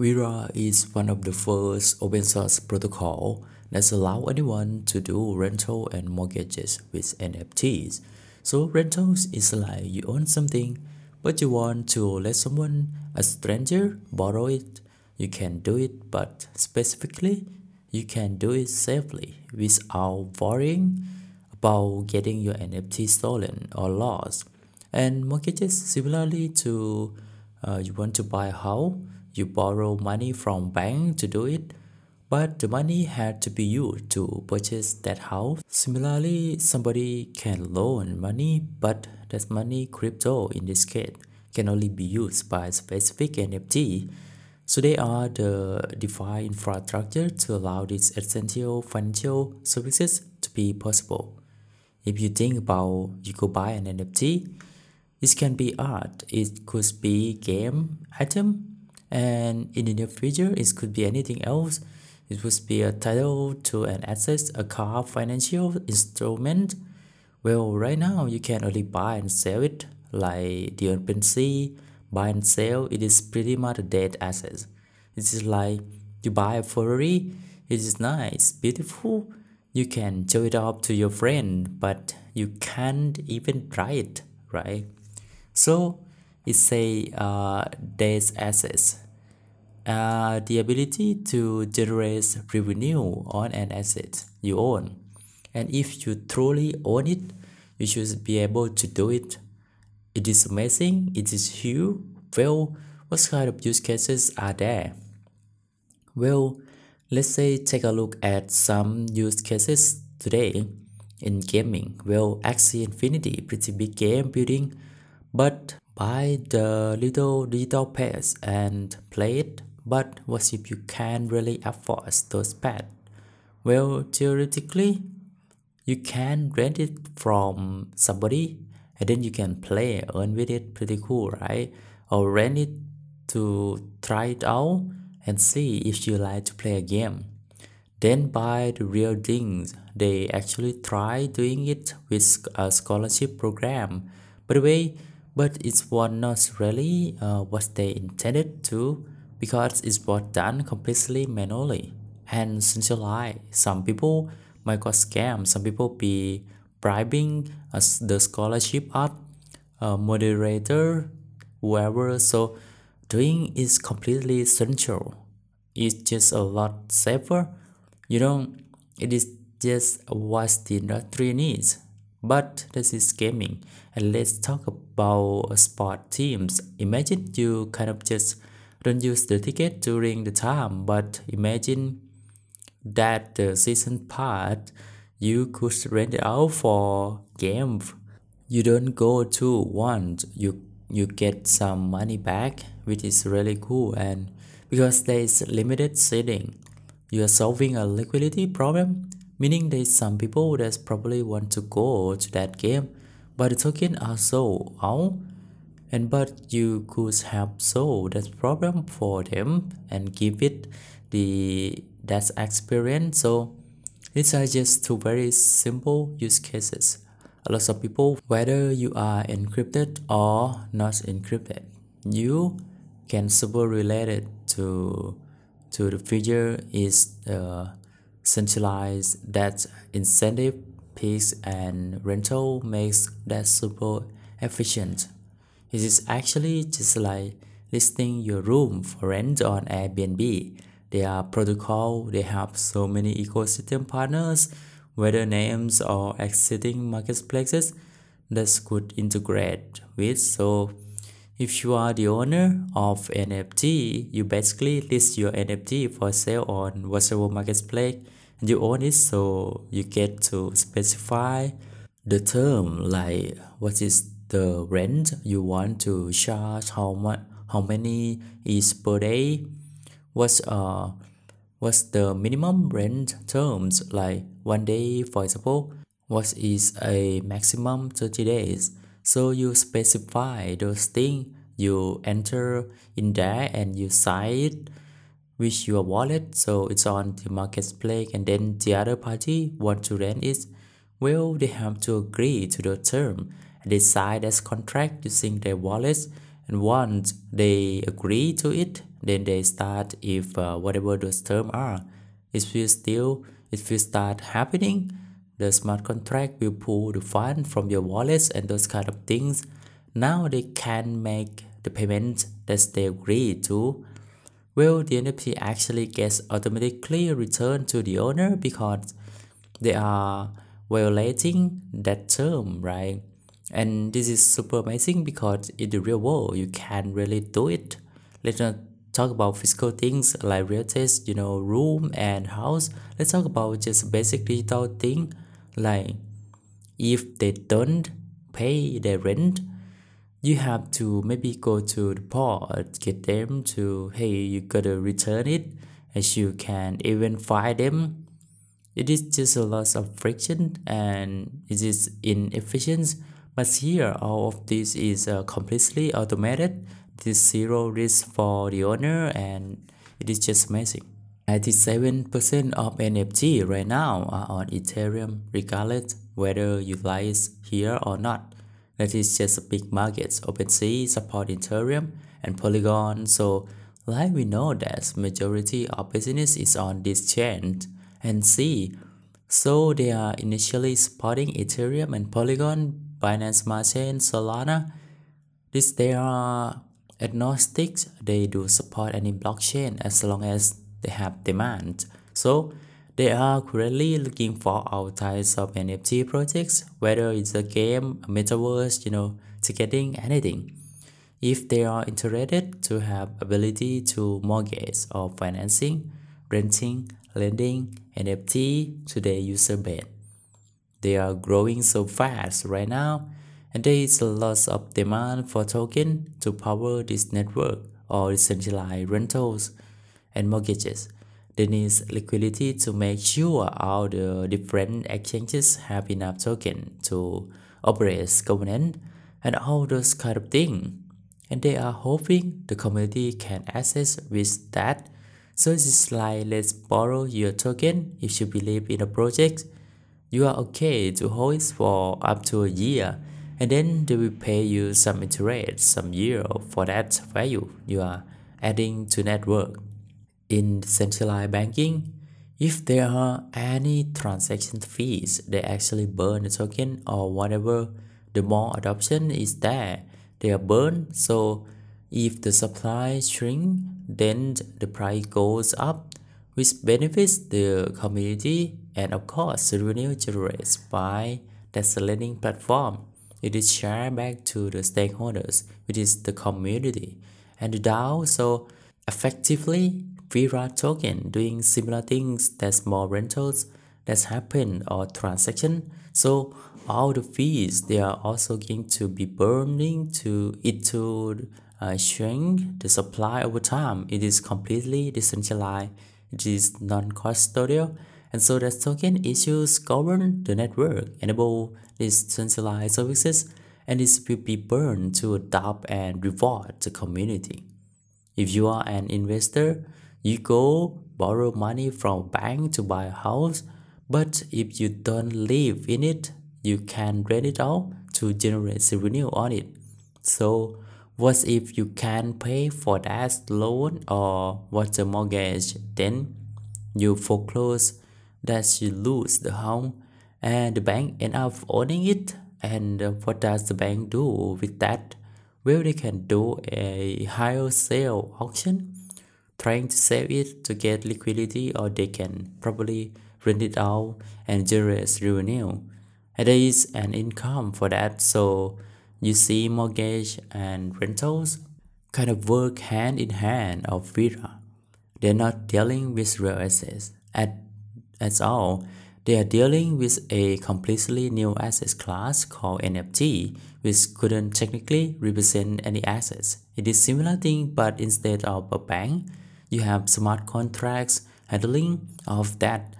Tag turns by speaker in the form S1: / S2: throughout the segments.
S1: Vera is one of the first open source protocol that allow anyone to do rental and mortgages with NFTs. So rentals is like you own something, but you want to let someone, a stranger, borrow it. You can do it, but specifically, you can do it safely without worrying about getting your NFT stolen or lost. And mortgages similarly to uh, you want to buy a house you borrow money from bank to do it, but the money had to be used to purchase that house. Similarly, somebody can loan money, but that money, crypto in this case, can only be used by specific NFT. So they are the DeFi infrastructure to allow these essential financial services to be possible. If you think about you go buy an NFT, it can be art, it could be game item, and in the near future it could be anything else. It would be a title to an asset a car financial instrument. Well right now you can only buy and sell it. Like the OpenSea buy and sell it is pretty much a dead asset. It is like you buy a Ferrari it is nice beautiful. You can show it off to your friend but you can't even try it right? So it's a uh, dead assets uh, the ability to generate revenue on an asset you own. And if you truly own it, you should be able to do it. It is amazing, it is huge. Well, what kind of use cases are there? Well, let's say take a look at some use cases today in gaming. Well, Axie Infinity, pretty big game building, but buy the little digital pets and play it but what if you can't really afford those pets? Well, theoretically, you can rent it from somebody and then you can play, earn with it, pretty cool, right? Or rent it to try it out and see if you like to play a game. Then buy the real things. They actually try doing it with a scholarship program. By the way, but it was not really uh, what they intended to because it was done completely manually and centralized. Some people might got scam. Some people be bribing as the scholarship up, a moderator, whoever. So doing is completely central. It's just a lot safer. You know, it is just what the industry needs. But this is gaming. And let's talk about sport teams. Imagine you kind of just don't use the ticket during the time but imagine that the season part you could rent it out for games you don't go to once you you get some money back which is really cool and because there is limited seating you are solving a liquidity problem meaning there's some people that probably want to go to that game but the token are sold out and but you could have solved that problem for them and give it the that experience. So these are just two very simple use cases. A lot of people whether you are encrypted or not encrypted you can super related to to the future is uh, centralized that incentive piece and rental makes that super efficient it is actually just like listing your room for rent on Airbnb. They are protocol, they have so many ecosystem partners, whether names or existing marketplaces that could integrate with. So if you are the owner of NFT, you basically list your NFT for sale on whatever marketplace and you own it so you get to specify the term like what is the rent you want to charge how much how many is per day what's uh what's the minimum rent terms like one day for example what is a maximum 30 days so you specify those things you enter in there and you sign it with your wallet. So it's on the marketplace. And then the other party want to rent it. Well they have to agree to the term. Decide as contract using their wallets. And once they agree to it then they start if uh, whatever those terms are. It will still it will start happening the smart contract will pull the fund from your wallets and those kind of things. Now they can make the payment that they agree to. Well the nft actually gets automatically returned to the owner because they are violating that term right? And this is super amazing because in the real world you can really do it. Let's not talk about physical things like real estate you know room and house. Let's talk about just basic digital thing like if they don't pay their rent you have to maybe go to the port get them to hey you gotta return it as you can even fire them. It is just a lot of friction and it is inefficient but here all of this is uh, completely automated. This zero risk for the owner and it is just amazing 97% of NFT right now are on Ethereum regardless whether you it here or not. That is just a big market. OpenSea support Ethereum and Polygon. So like we know that majority of business is on this chain and C. so they are initially supporting Ethereum and Polygon Binance Smart Chain Solana. This they are agnostic they do support any blockchain as long as they have demand so they are currently looking for all types of NFT projects, whether it's a game, a metaverse, you know, ticketing, anything. If they are interested to have ability to mortgage or financing, renting, lending, NFT to their user base. They are growing so fast right now, and there is a lot of demand for token to power this network or decentralized rentals and mortgages. They need liquidity to make sure all the different exchanges have enough token to operate as governance and all those kind of things. And they are hoping the community can access with that. So it's like let's borrow your token if you believe in a project. You are okay to hold it for up to a year and then they will pay you some interest some year for that value you are adding to network in centralized banking, if there are any transaction fees, they actually burn the token or whatever. The more adoption is there, they are burned. So if the supply shrink, then the price goes up, which benefits the community and of course revenue generated by that lending platform. It is shared back to the stakeholders, which is the community and the DAO. So effectively, Vera token doing similar things that's more rentals that's happen or transaction. So all the fees they are also going to be burning to it to uh, shrink the supply over time. It is completely decentralized. It is non-custodial, and so that token issues govern the network, enable these centralized services, and this will be burned to adopt and reward the community. If you are an investor, you go borrow money from bank to buy a house, but if you don't live in it, you can rent it out to generate revenue on it. So what if you can't pay for that loan or what's a mortgage? Then you foreclose, that you lose the home and the bank end up owning it. And what does the bank do with that? Well, they can do a higher sale auction trying to save it to get liquidity or they can probably rent it out and generate revenue. And there is an income for that. So you see mortgage and rentals kind of work hand in hand of Vera. They're not dealing with real assets at, at all. They are dealing with a completely new asset class called NFT, which couldn't technically represent any assets. It is similar thing, but instead of a bank, you have smart contracts handling of that.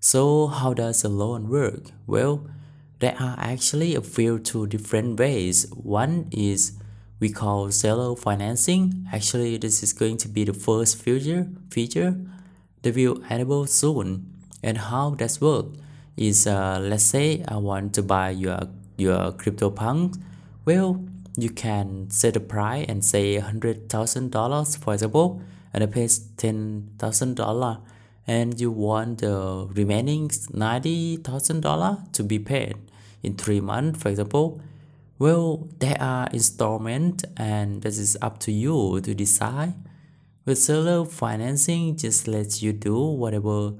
S1: So how does a loan work? Well, there are actually a few two different ways. One is we call seller financing. Actually, this is going to be the first feature feature that will enable soon. And how that work is uh, let's say I want to buy your your CryptoPunk. Well, you can set a price and say $100,000 for example and it pays $10,000 and you want the remaining $90,000 to be paid in three months for example? Well there are installment and this is up to you to decide. With seller financing just lets you do whatever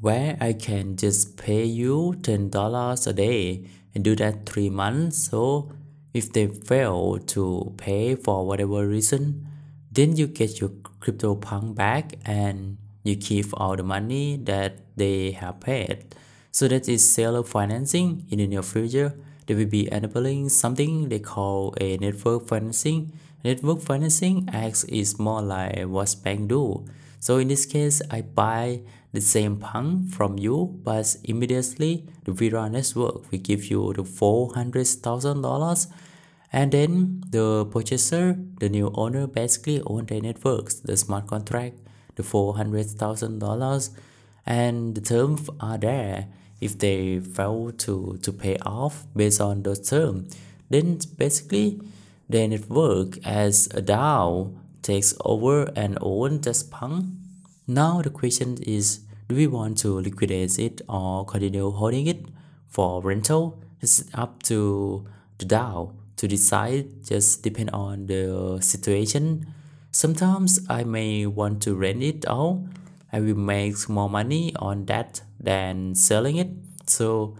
S1: where I can just pay you $10 a day and do that three months. So if they fail to pay for whatever reason then you get your CryptoPunk back and you keep all the money that they have paid. So that is seller financing in the near future. They will be enabling something they call a network financing. Network financing acts is more like what bank do. So in this case, I buy the same punk from you, but immediately the Vera network will give you the four hundred thousand dollars and then the purchaser, the new owner basically own the networks, the smart contract, the $400,000 and the terms are there. If they fail to, to pay off based on those terms, then basically the network as a DAO takes over and owns the punk. Now the question is, do we want to liquidate it or continue holding it for rental? It's up to the DAO to decide just depend on the situation. Sometimes i may want to rent it out. I will make more money on that than selling it. So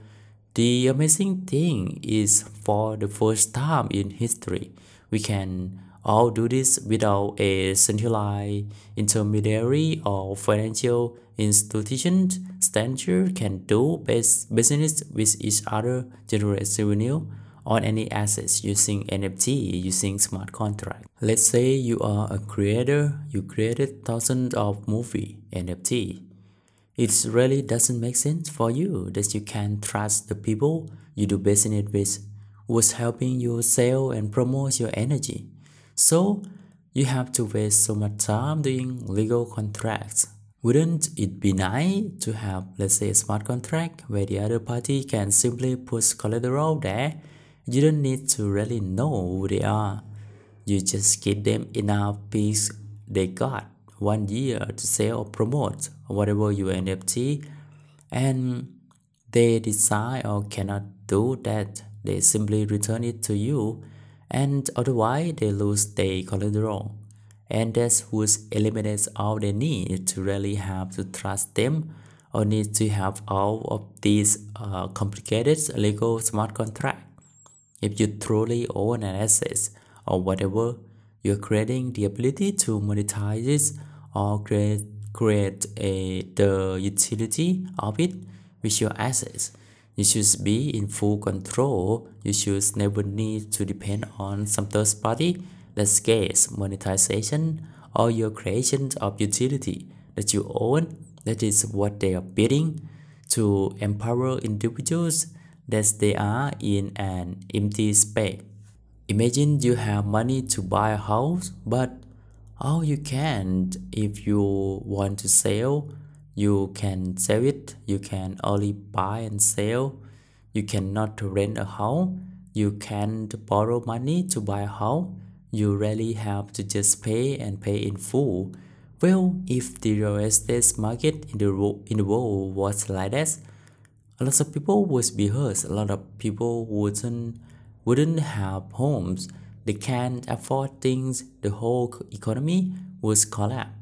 S1: the amazing thing is for the first time in history we can all do this without a centralized intermediary or financial institution. Stranger can do business with each other generate revenue on any assets using NFT, using smart contract. Let's say you are a creator, you created thousands of movie NFT. It really doesn't make sense for you that you can trust the people you do business with who's helping you sell and promote your energy. So you have to waste so much time doing legal contracts. Wouldn't it be nice to have, let's say, a smart contract where the other party can simply put collateral there you don't need to really know who they are. You just give them enough piece they got. One year to sell or promote or whatever your NFT and they decide or cannot do that. They simply return it to you. And otherwise they lose their collateral. And that's what eliminates all the need to really have to trust them or need to have all of these uh, complicated legal smart contract if you truly own an asset or whatever, you're creating the ability to monetize it or create create a the utility of it with your assets. You should be in full control. You should never need to depend on some third party that scales monetization or your creation of utility that you own. That is what they are bidding to empower individuals that they are in an empty space. Imagine you have money to buy a house, but all you can't. if you want to sell, you can sell it. You can only buy and sell. You cannot rent a house. You can't borrow money to buy a house. You really have to just pay and pay in full. Well, if the real estate market in the, in the world was like that, a lot of people would be hurt. A lot of people wouldn't wouldn't have homes. They can't afford things. The whole economy would collapse.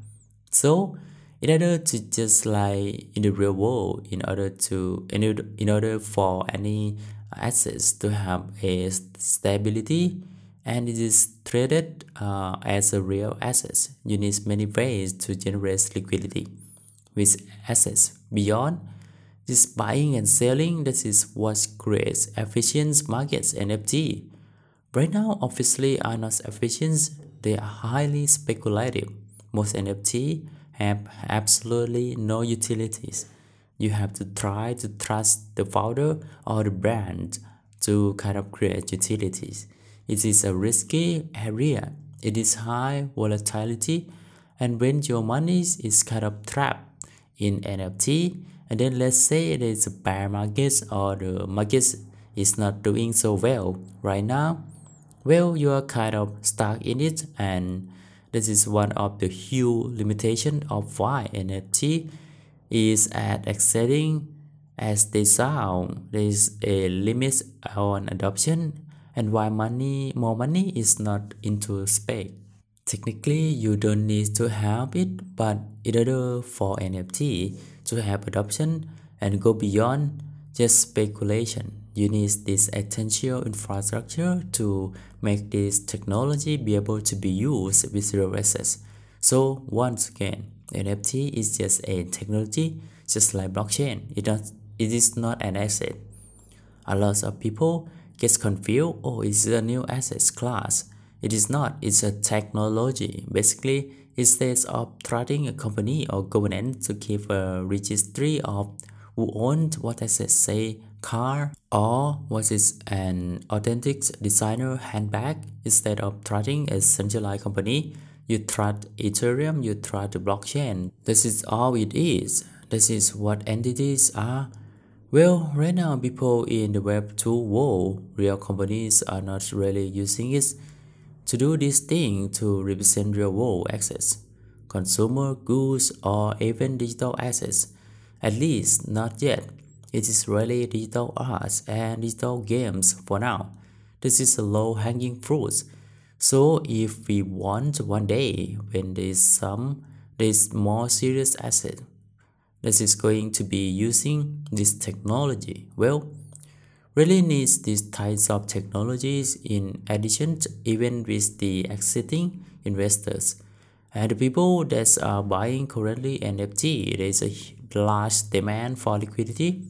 S1: So, in order to just like in the real world, in order to in order, in order for any assets to have a stability and it is traded uh, as a real asset, you need many ways to generate liquidity with assets beyond this buying and selling, this is what creates efficient markets NFT. Right now, obviously are not efficient, they are highly speculative. Most NFT have absolutely no utilities. You have to try to trust the founder or the brand to kind of create utilities. It is a risky area. It is high volatility, and when your money is kind of trapped in NFT, and then let's say it is a bear market or uh, the market is not doing so well right now well, you are kind of stuck in it, and this is one of the huge limitation of why NFT is as exciting as they sound. There is a limit on adoption, and why money, more money, is not into space. Technically, you don't need to have it, but in order for NFT to have adoption and go beyond just speculation, you need this essential infrastructure to make this technology be able to be used with real assets. So once again, NFT is just a technology, just like blockchain. It does, it is not an asset. A lot of people get confused. Oh, it's a new asset class. It is not. It's a technology. Basically, instead of trusting a company or government to keep a registry of who owned what assets, say say car, or what is an authentic designer handbag, instead of trusting a centralized company, you trust Ethereum, you trust the blockchain. This is all it is. This is what NFTs are. Well, right now, people in the Web 2 world, real companies are not really using it to do this thing to represent real world assets, consumer goods, or even digital assets. At least not yet. It is really digital arts and digital games for now. This is a low hanging fruit. So if we want one day when there's some there's more serious asset that is going to be using this technology, well, really needs these types of technologies in addition even with the existing investors. And the people that are uh, buying currently NFT, there is a large demand for liquidity.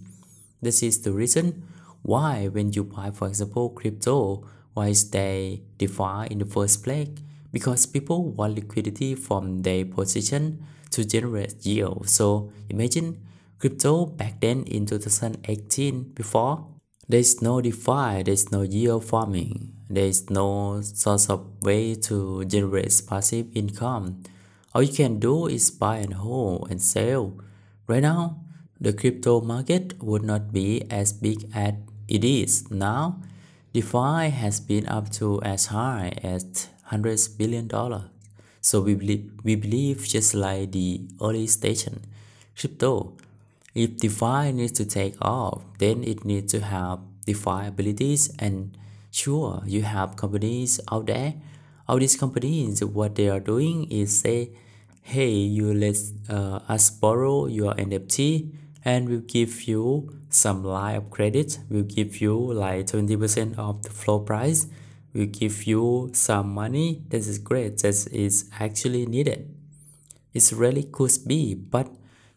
S1: This is the reason why when you buy, for example, crypto, why is they DeFi in the first place? Because people want liquidity from their position to generate yield. So imagine crypto back then in 2018 before there's no DeFi, there's no yield farming, there's no source of way to generate passive income. All you can do is buy and hold and sell. Right now, the crypto market would not be as big as it is now. DeFi has been up to as high as hundreds billion dollars. So we believe, we believe just like the early station, crypto if DeFi needs to take off, then it needs to have DeFi abilities and sure you have companies out there. All these companies, what they are doing is say, hey, you let uh, us borrow your NFT and we'll give you some line of credit. We'll give you like 20% of the floor price. We'll give you some money. This is great. This is actually needed. It's really could be, but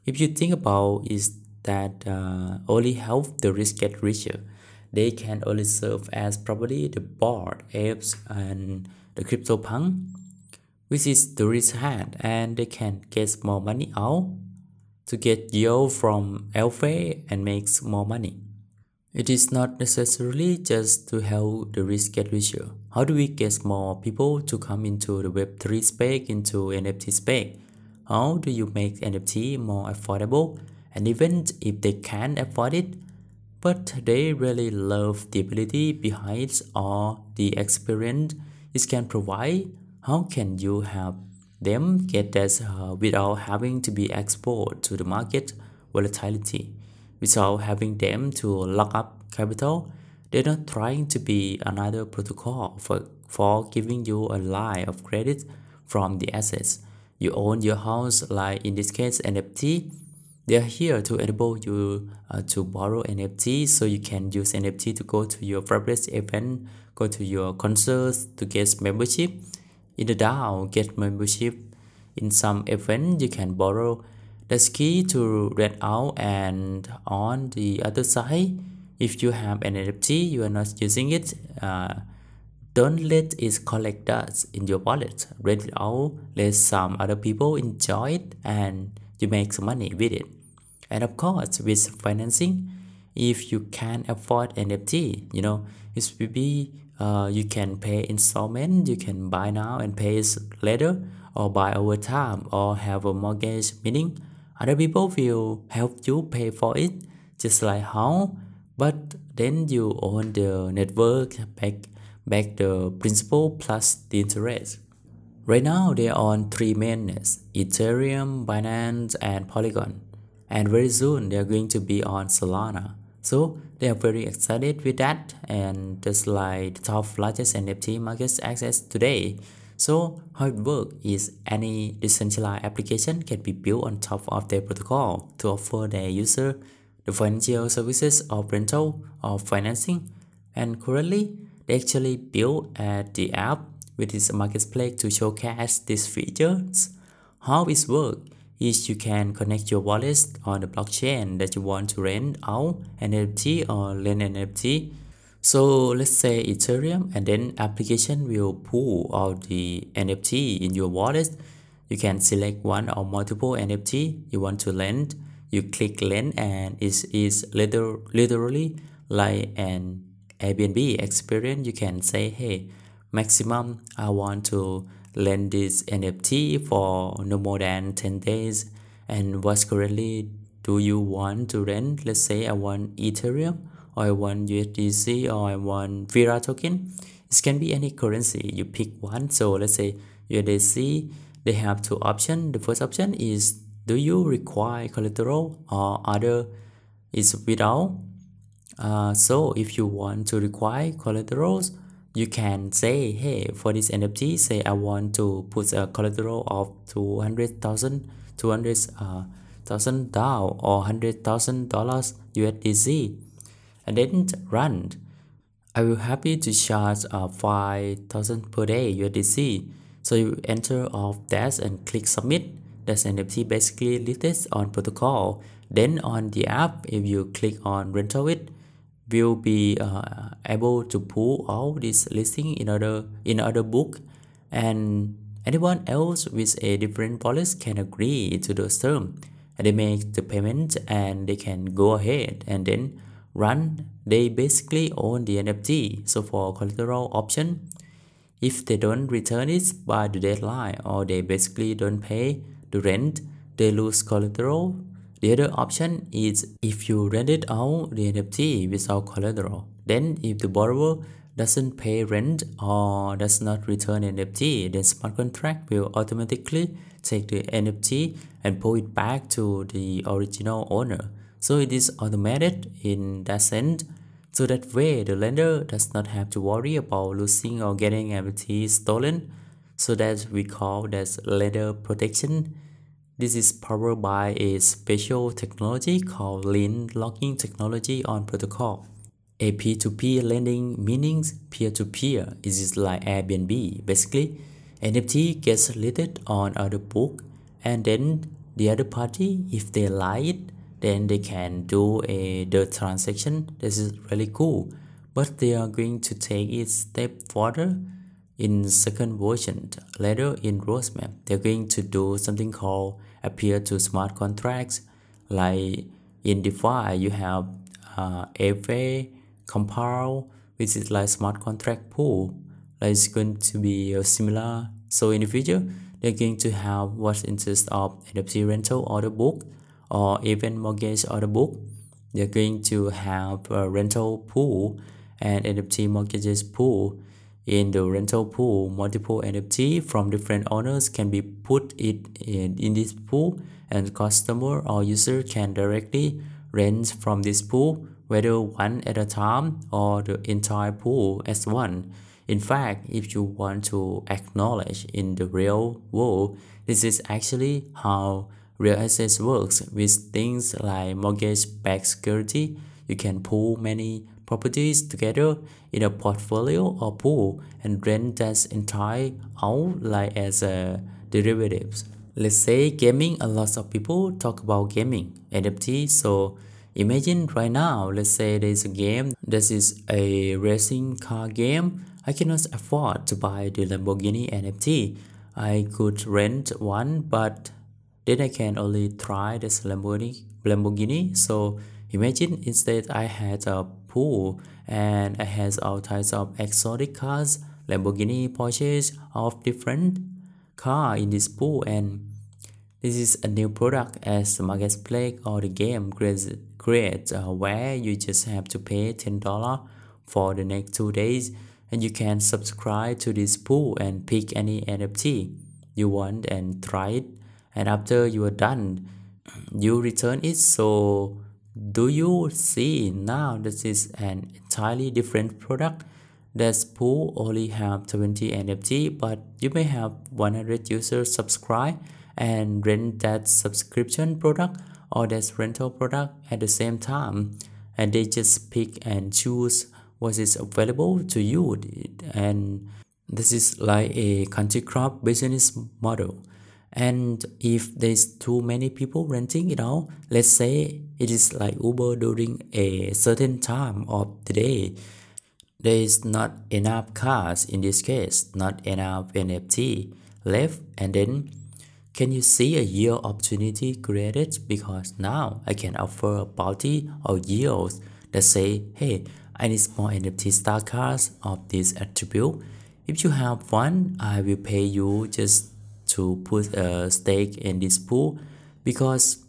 S1: if you think about is that uh, only help the rich get richer. They can only serve as probably the Bored Apes and the crypto punk, which is the rich hand and they can get more money out to get yield from alpha and makes more money. It is not necessarily just to help the rich get richer. How do we get more people to come into the Web3 space, into NFT space? How do you make NFT more affordable? And even if they can't afford it, but they really love the ability behind or the experience it can provide, how can you help them get that uh, without having to be exposed to the market volatility, without having them to lock up capital? They're not trying to be another protocol for, for giving you a line of credit from the assets you own your house like in this case nft they are here to enable you uh, to borrow nft so you can use nft to go to your favorite event go to your concerts to get membership. In the dao get membership. In some event you can borrow that's key to rent out and on the other side. If you have an nft you are not using it uh, don't let it collect dust in your wallet. Rent it out, let some other people enjoy it, and you make some money with it. And of course, with financing, if you can afford NFT, you know, it will be uh, you can pay installment, you can buy now and pay later, or buy over time, or have a mortgage. Meaning, other people will help you pay for it, just like how, but then you own the network back back the principal plus the interest. Right now, they are on three mainnets Ethereum, Binance, and Polygon. And very soon, they are going to be on Solana. So they are very excited with that, and just like the top largest NFT markets access today. So how it works is any decentralized application can be built on top of their protocol to offer their user the financial services of rental or financing. And currently, they actually built at the app with its marketplace to showcase these features. How it works is you can connect your wallet on the blockchain that you want to rent out an NFT or lend an NFT. So let's say Ethereum and then application will pull out the NFT in your wallet. You can select one or multiple NFT you want to lend. You click lend and it is literally like an Airbnb experience. You can say, hey, maximum I want to lend this NFT for no more than 10 days. And what currently do you want to rent? Let's say I want Ethereum or I want USDC or I want Vera token. It can be any currency. You pick one. So let's say USDC they have two options the first option is do you require collateral or other? Is without uh, so if you want to require collaterals you can say hey for this nft say i want to put a collateral of 200000 200000 uh, down or 100000 dollars usdc and then run. I will happy to charge uh, 5000 per day usdc so you enter of that and click submit. That's nft basically listed on protocol. Then on the app if you click on rental it will be uh, able to pull all this listing in other in other book. And anyone else with a different policy can agree to those terms and they make the payment and they can go ahead and then run. They basically own the nft so for collateral option if they don't return it by the deadline or they basically don't pay the rent they lose collateral the other option is if you rent it out the NFT without collateral. Then if the borrower doesn't pay rent or does not return NFT, then smart contract will automatically take the NFT and pull it back to the original owner. So it is automated in that sense. So that way the lender does not have to worry about losing or getting NFT stolen. So that we call that lender protection this is powered by a special technology called lien locking technology on protocol. A P2P lending means peer-to-peer. -peer. It is like Airbnb. Basically, NFT gets listed on other book and then the other party, if they like it, then they can do a the transaction. This is really cool. But they are going to take it step further in second version. Later in roadmap, they're going to do something called appear to smart contracts. Like in DeFi you have uh, Aave Compile which is like smart contract pool. Like it's going to be uh, similar so in the future they're going to have what interest of NFT rental order book or even mortgage order book. They're going to have a rental pool and NFT mortgages pool in the rental pool, multiple NFT from different owners can be put it in, in this pool and customer or user can directly rent from this pool whether one at a time or the entire pool as one. In fact, if you want to acknowledge in the real world, this is actually how real assets works with things like mortgage-backed security. You can pool many properties together in a portfolio or pool and rent that entire out like as a derivatives. Let's say gaming, a lot of people talk about gaming, NFT. So imagine right now, let's say there's a game, this is a racing car game. I cannot afford to buy the Lamborghini NFT. I could rent one, but then I can only try this Lamborghini. Lamborghini. So imagine instead I had a pool and it has all types of exotic cars, Lamborghini, Porsches of different car in this pool and this is a new product as the marketplace or the game creates, creates uh, where you just have to pay $10 for the next two days and you can subscribe to this pool and pick any NFT you want and try it and after you are done you return it. So do you see now this is an entirely different product? This pool only have 20 NFT but you may have 100 users subscribe and rent that subscription product or that rental product at the same time? And they just pick and choose what is available to you. And this is like a country club business model and if there's too many people renting it out let's say it is like uber during a certain time of the day there is not enough cars in this case not enough nft left. And then can you see a yield opportunity created? Because now i can offer a bounty or yields that say hey i need more nft star cars of this attribute. If you have one i will pay you just to put a stake in this pool because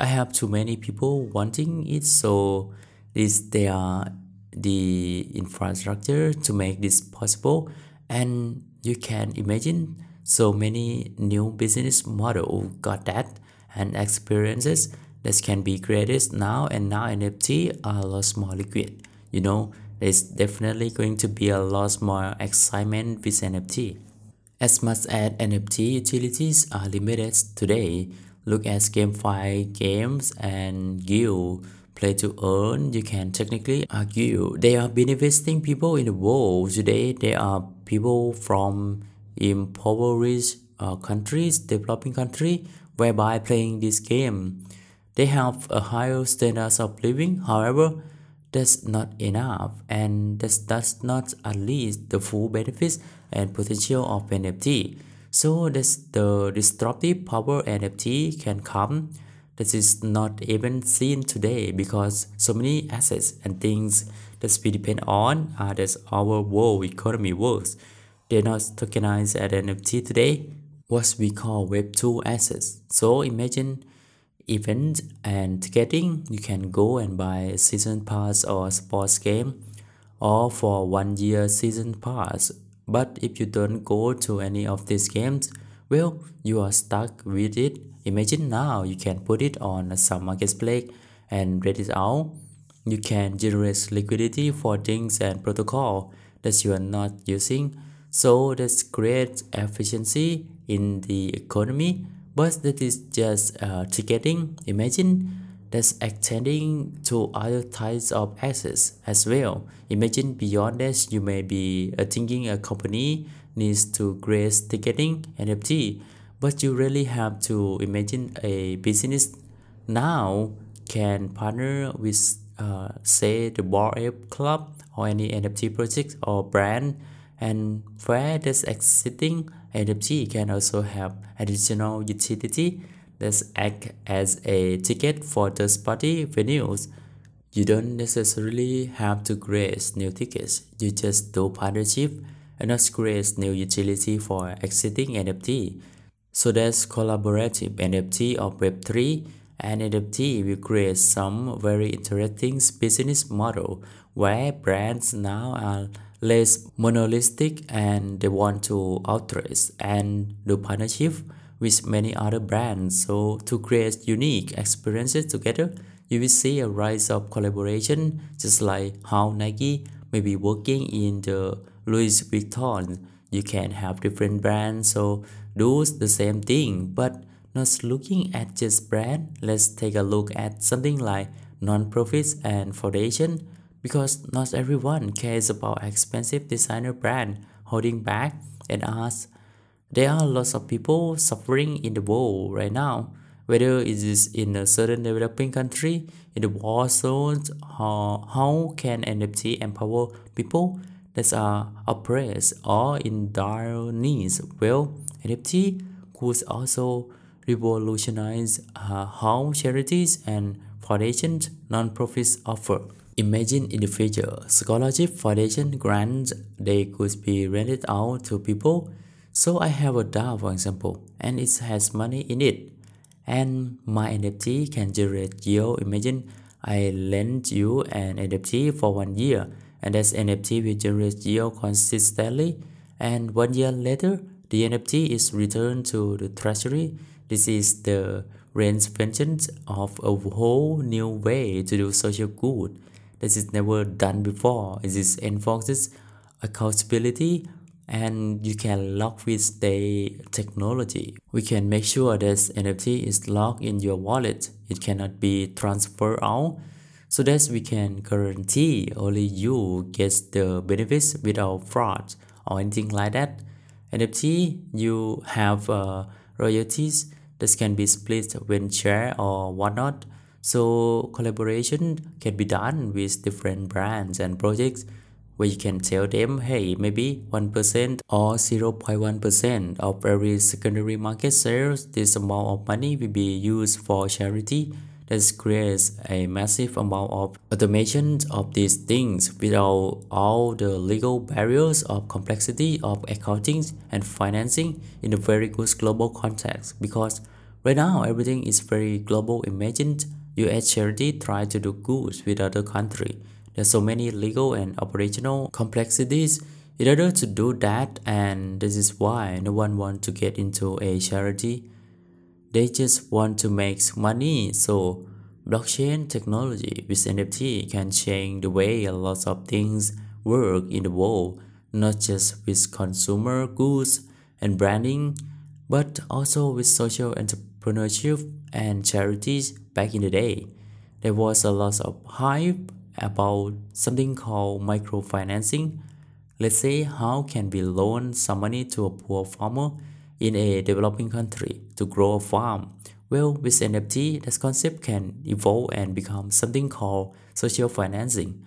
S1: I have too many people wanting it. So this they are the infrastructure to make this possible. And you can imagine so many new business model got that and experiences that can be created now. And now NFT are a lot more liquid you know there's definitely going to be a lot more excitement with NFT as much as NFT utilities are limited today, look at GameFi games and guild play to earn, you can technically argue they are benefiting people in the world. Today, there are people from impoverished uh, countries, developing country, whereby playing this game, they have a higher standard of living. However, that's not enough and that does not at least the full benefits and potential of NFT. So that's the disruptive power NFT can come that is not even seen today because so many assets and things that we depend on are that our world economy works. They're not tokenized at NFT today, what we call Web2 assets. So imagine event and ticketing you can go and buy a season pass or a sports game or for one year season pass but if you don't go to any of these games well you are stuck with it. Imagine now you can put it on some marketplace and rent it out. You can generate liquidity for things and protocol that you are not using. So this creates efficiency in the economy but that is just uh, ticketing. Imagine that's extending to other types of assets as well. Imagine beyond this, you may be uh, thinking a company needs to grace ticketing NFT, but you really have to imagine a business now can partner with, uh, say, the Bar Club or any NFT project or brand, and where that's existing NFT can also have additional utility that act as a ticket for third-party venues. You don't necessarily have to create new tickets, you just do partnership and not create new utility for existing NFT. So that's collaborative NFT of Web3 and NFT will create some very interesting business model where brands now are less monolithic and they want to outreach and do partnership with many other brands. So to create unique experiences together, you will see a rise of collaboration, just like how Nike may be working in the Louis Vuitton. You can have different brands, so do the same thing, but not looking at just brand. Let's take a look at something like non-profits and foundation because not everyone cares about expensive designer brand holding back and us. There are lots of people suffering in the world right now, whether it is in a certain developing country, in the war zones, how, how can NFT empower people that are oppressed or in dire needs? Well, NFT could also revolutionize uh, how charities and foundations, non-profits offer. Imagine in the future, scholarship foundation grants they could be rented out to people. So I have a DAO for example, and it has money in it. And my NFT can generate yield. Imagine I lend you an NFT for one year and that NFT will generate yield consistently. And one year later, the NFT is returned to the treasury. This is the reinvention of a whole new way to do social good. This is never done before. It is enforces accountability and you can lock with the technology. We can make sure that NFT is locked in your wallet. It cannot be transferred out so that we can guarantee only you get the benefits without fraud or anything like that. NFT, you have uh, royalties that can be split when share or whatnot. So collaboration can be done with different brands and projects where you can tell them, hey, maybe 1% or 0.1% of every secondary market sales, this amount of money will be used for charity. This creates a massive amount of automation of these things without all the legal barriers of complexity of accounting and financing in a very good global context because right now everything is very global imagined US charity try to do good with other country there's so many legal and operational complexities in order to do that and this is why no one wants to get into a charity. They just want to make money so blockchain technology with nft can change the way a lot of things work in the world not just with consumer goods and branding but also with social entrepreneurship and charities. Back in the day there was a lot of hype about something called microfinancing. Let's say how can we loan some money to a poor farmer in a developing country to grow a farm? Well, with NFT, this concept can evolve and become something called social financing.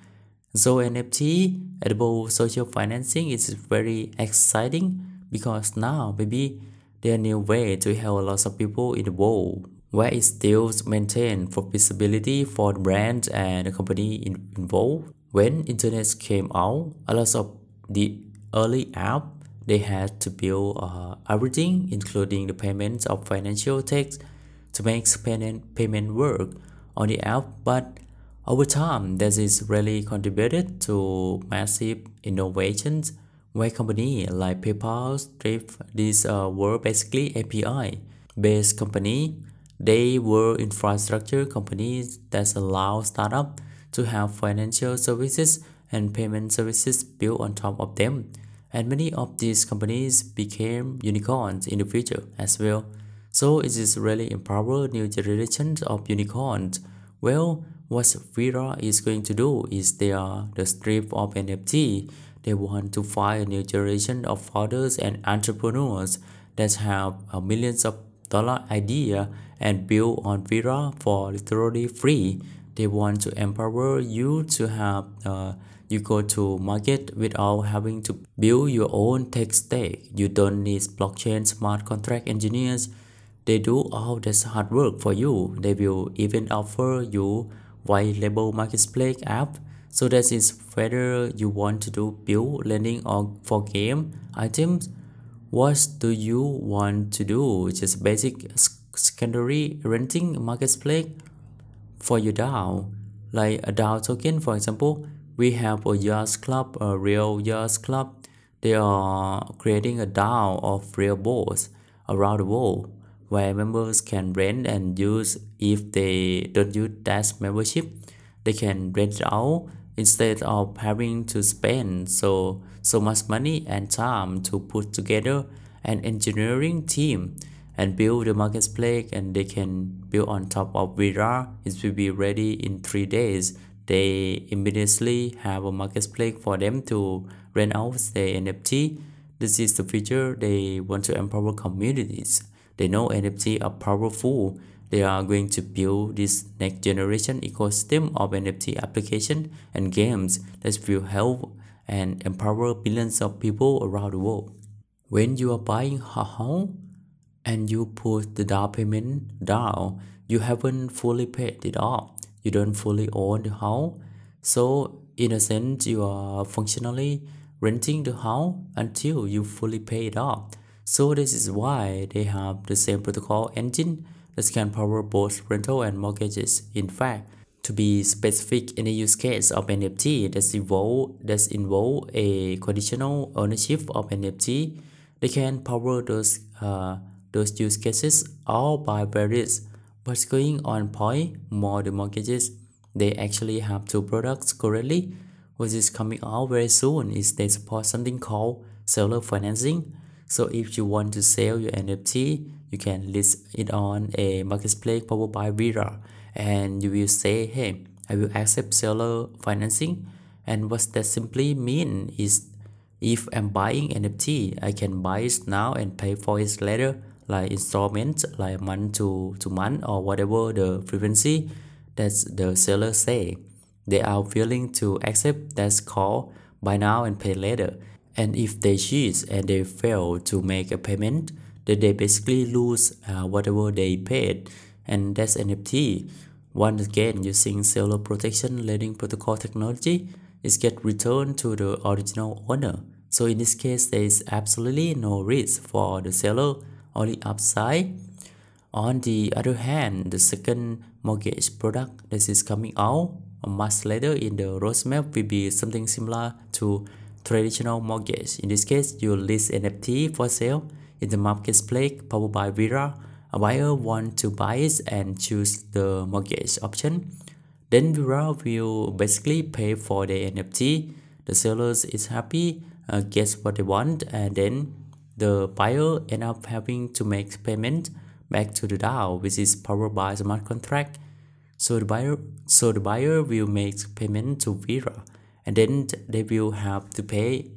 S1: So NFT, edible social financing is very exciting because now maybe there are new way to help a lot of people in the world where it still maintains for visibility for the brand and the company involved. When internet came out, a lot of the early app they had to build uh, everything, including the payments of financial tech, to make payment payment work on the app. But over time, this is really contributed to massive innovations where companies like PayPal, Stripe, these uh, were basically API-based company they were infrastructure companies that allow startups to have financial services and payment services built on top of them. And many of these companies became unicorns in the future as well. So it is really empower new generations of unicorns. Well, what Vera is going to do is they are the Stripe of NFT. They want to find a new generation of founders and entrepreneurs that have millions of dollar idea and build on Vera for literally free. They want to empower you to have uh, you go to market without having to build your own tech stack. You don't need blockchain smart contract engineers. They do all this hard work for you. They will even offer you white label marketplace app. So that is whether you want to do build lending or for game items. What do you want to do? Just basic secondary renting marketplace for your DAO. Like a DAO token, for example, we have a yacht club, a real yacht club. They are creating a DAO of real boats around the world where members can rent and use if they don't use that membership they can rent out instead of having to spend so so much money and time to put together an engineering team and build the marketplace and they can build on top of Vera. It will be ready in three days. They immediately have a marketplace for them to rent out their NFT. This is the future they want to empower communities. They know NFT are powerful. They are going to build this next generation ecosystem of NFT application and games that will help and empower billions of people around the world. When you are buying a home, and you put the down payment down, you haven't fully paid it off. You don't fully own the house. So in a sense, you are functionally renting the house until you fully pay it off. So this is why they have the same protocol engine that can power both rental and mortgages. In fact, To be specific in the use case of NFT that involve, that involve a conditional ownership of NFT, they can power those, uh, those use cases are by various. What's going on point more the mortgages, they actually have two products currently, which is coming out very soon is they support something called seller financing. So if you want to sell your NFT, you can list it on a marketplace powered by Vera and you will say, hey, I will accept seller financing. And what that simply mean is if I'm buying NFT, I can buy it now and pay for it later, like installment, like month to, to month or whatever the frequency that the seller say. They are willing to accept that's called buy now and pay later. And if they cheat and they fail to make a payment, then they basically lose uh, whatever they paid. And that's NFT. Once again, using seller protection lending protocol technology, it get returned to the original owner. So in this case, there is absolutely no risk for the seller, only upside. On the other hand, the second mortgage product that is coming out a month later in the roadmap will be something similar to traditional mortgage. In this case, you list NFT for sale in the marketplace powered by Vera. A buyer want to buy it and choose the mortgage option. Then Vera will basically pay for the NFT. The sellers is happy, uh, gets what they want, and then the buyer end up having to make payment back to the DAO, which is powered by smart contract. So the buyer, so the buyer will make payment to Vera, and then they will have to pay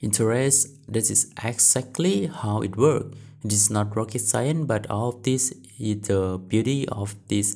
S1: interest. This is exactly how it works. It is not rocket science, but all of this is the beauty of this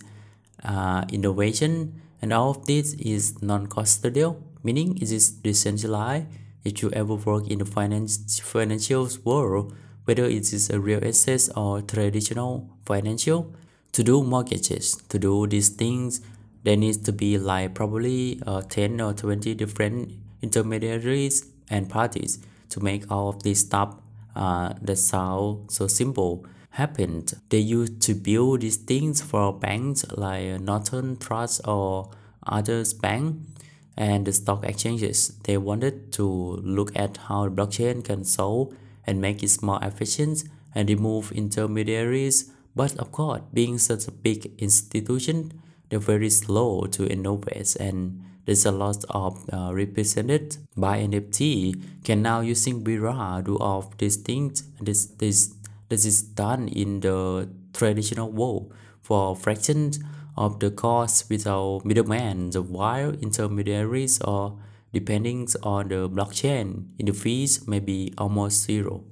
S1: uh, innovation, and all of this is non-custodial, meaning it is decentralized. If you ever work in the finance financial world, whether it is a real estate or traditional financial, to do mortgages, to do these things, there needs to be like probably uh, 10 or 20 different intermediaries and parties to make all of this stuff uh, that sound so simple happen. They used to build these things for banks like Northern Trust or others bank and the stock exchanges. They wanted to look at how blockchain can solve and make it more efficient and remove intermediaries but of course, being such a big institution, they're very slow to innovate and there's a lot of uh, represented by NFT can now using Vera do of these things. This, this, this is done in the traditional world for fractions of the cost without middlemen, the wire intermediaries or depending on the blockchain in the fees may be almost zero.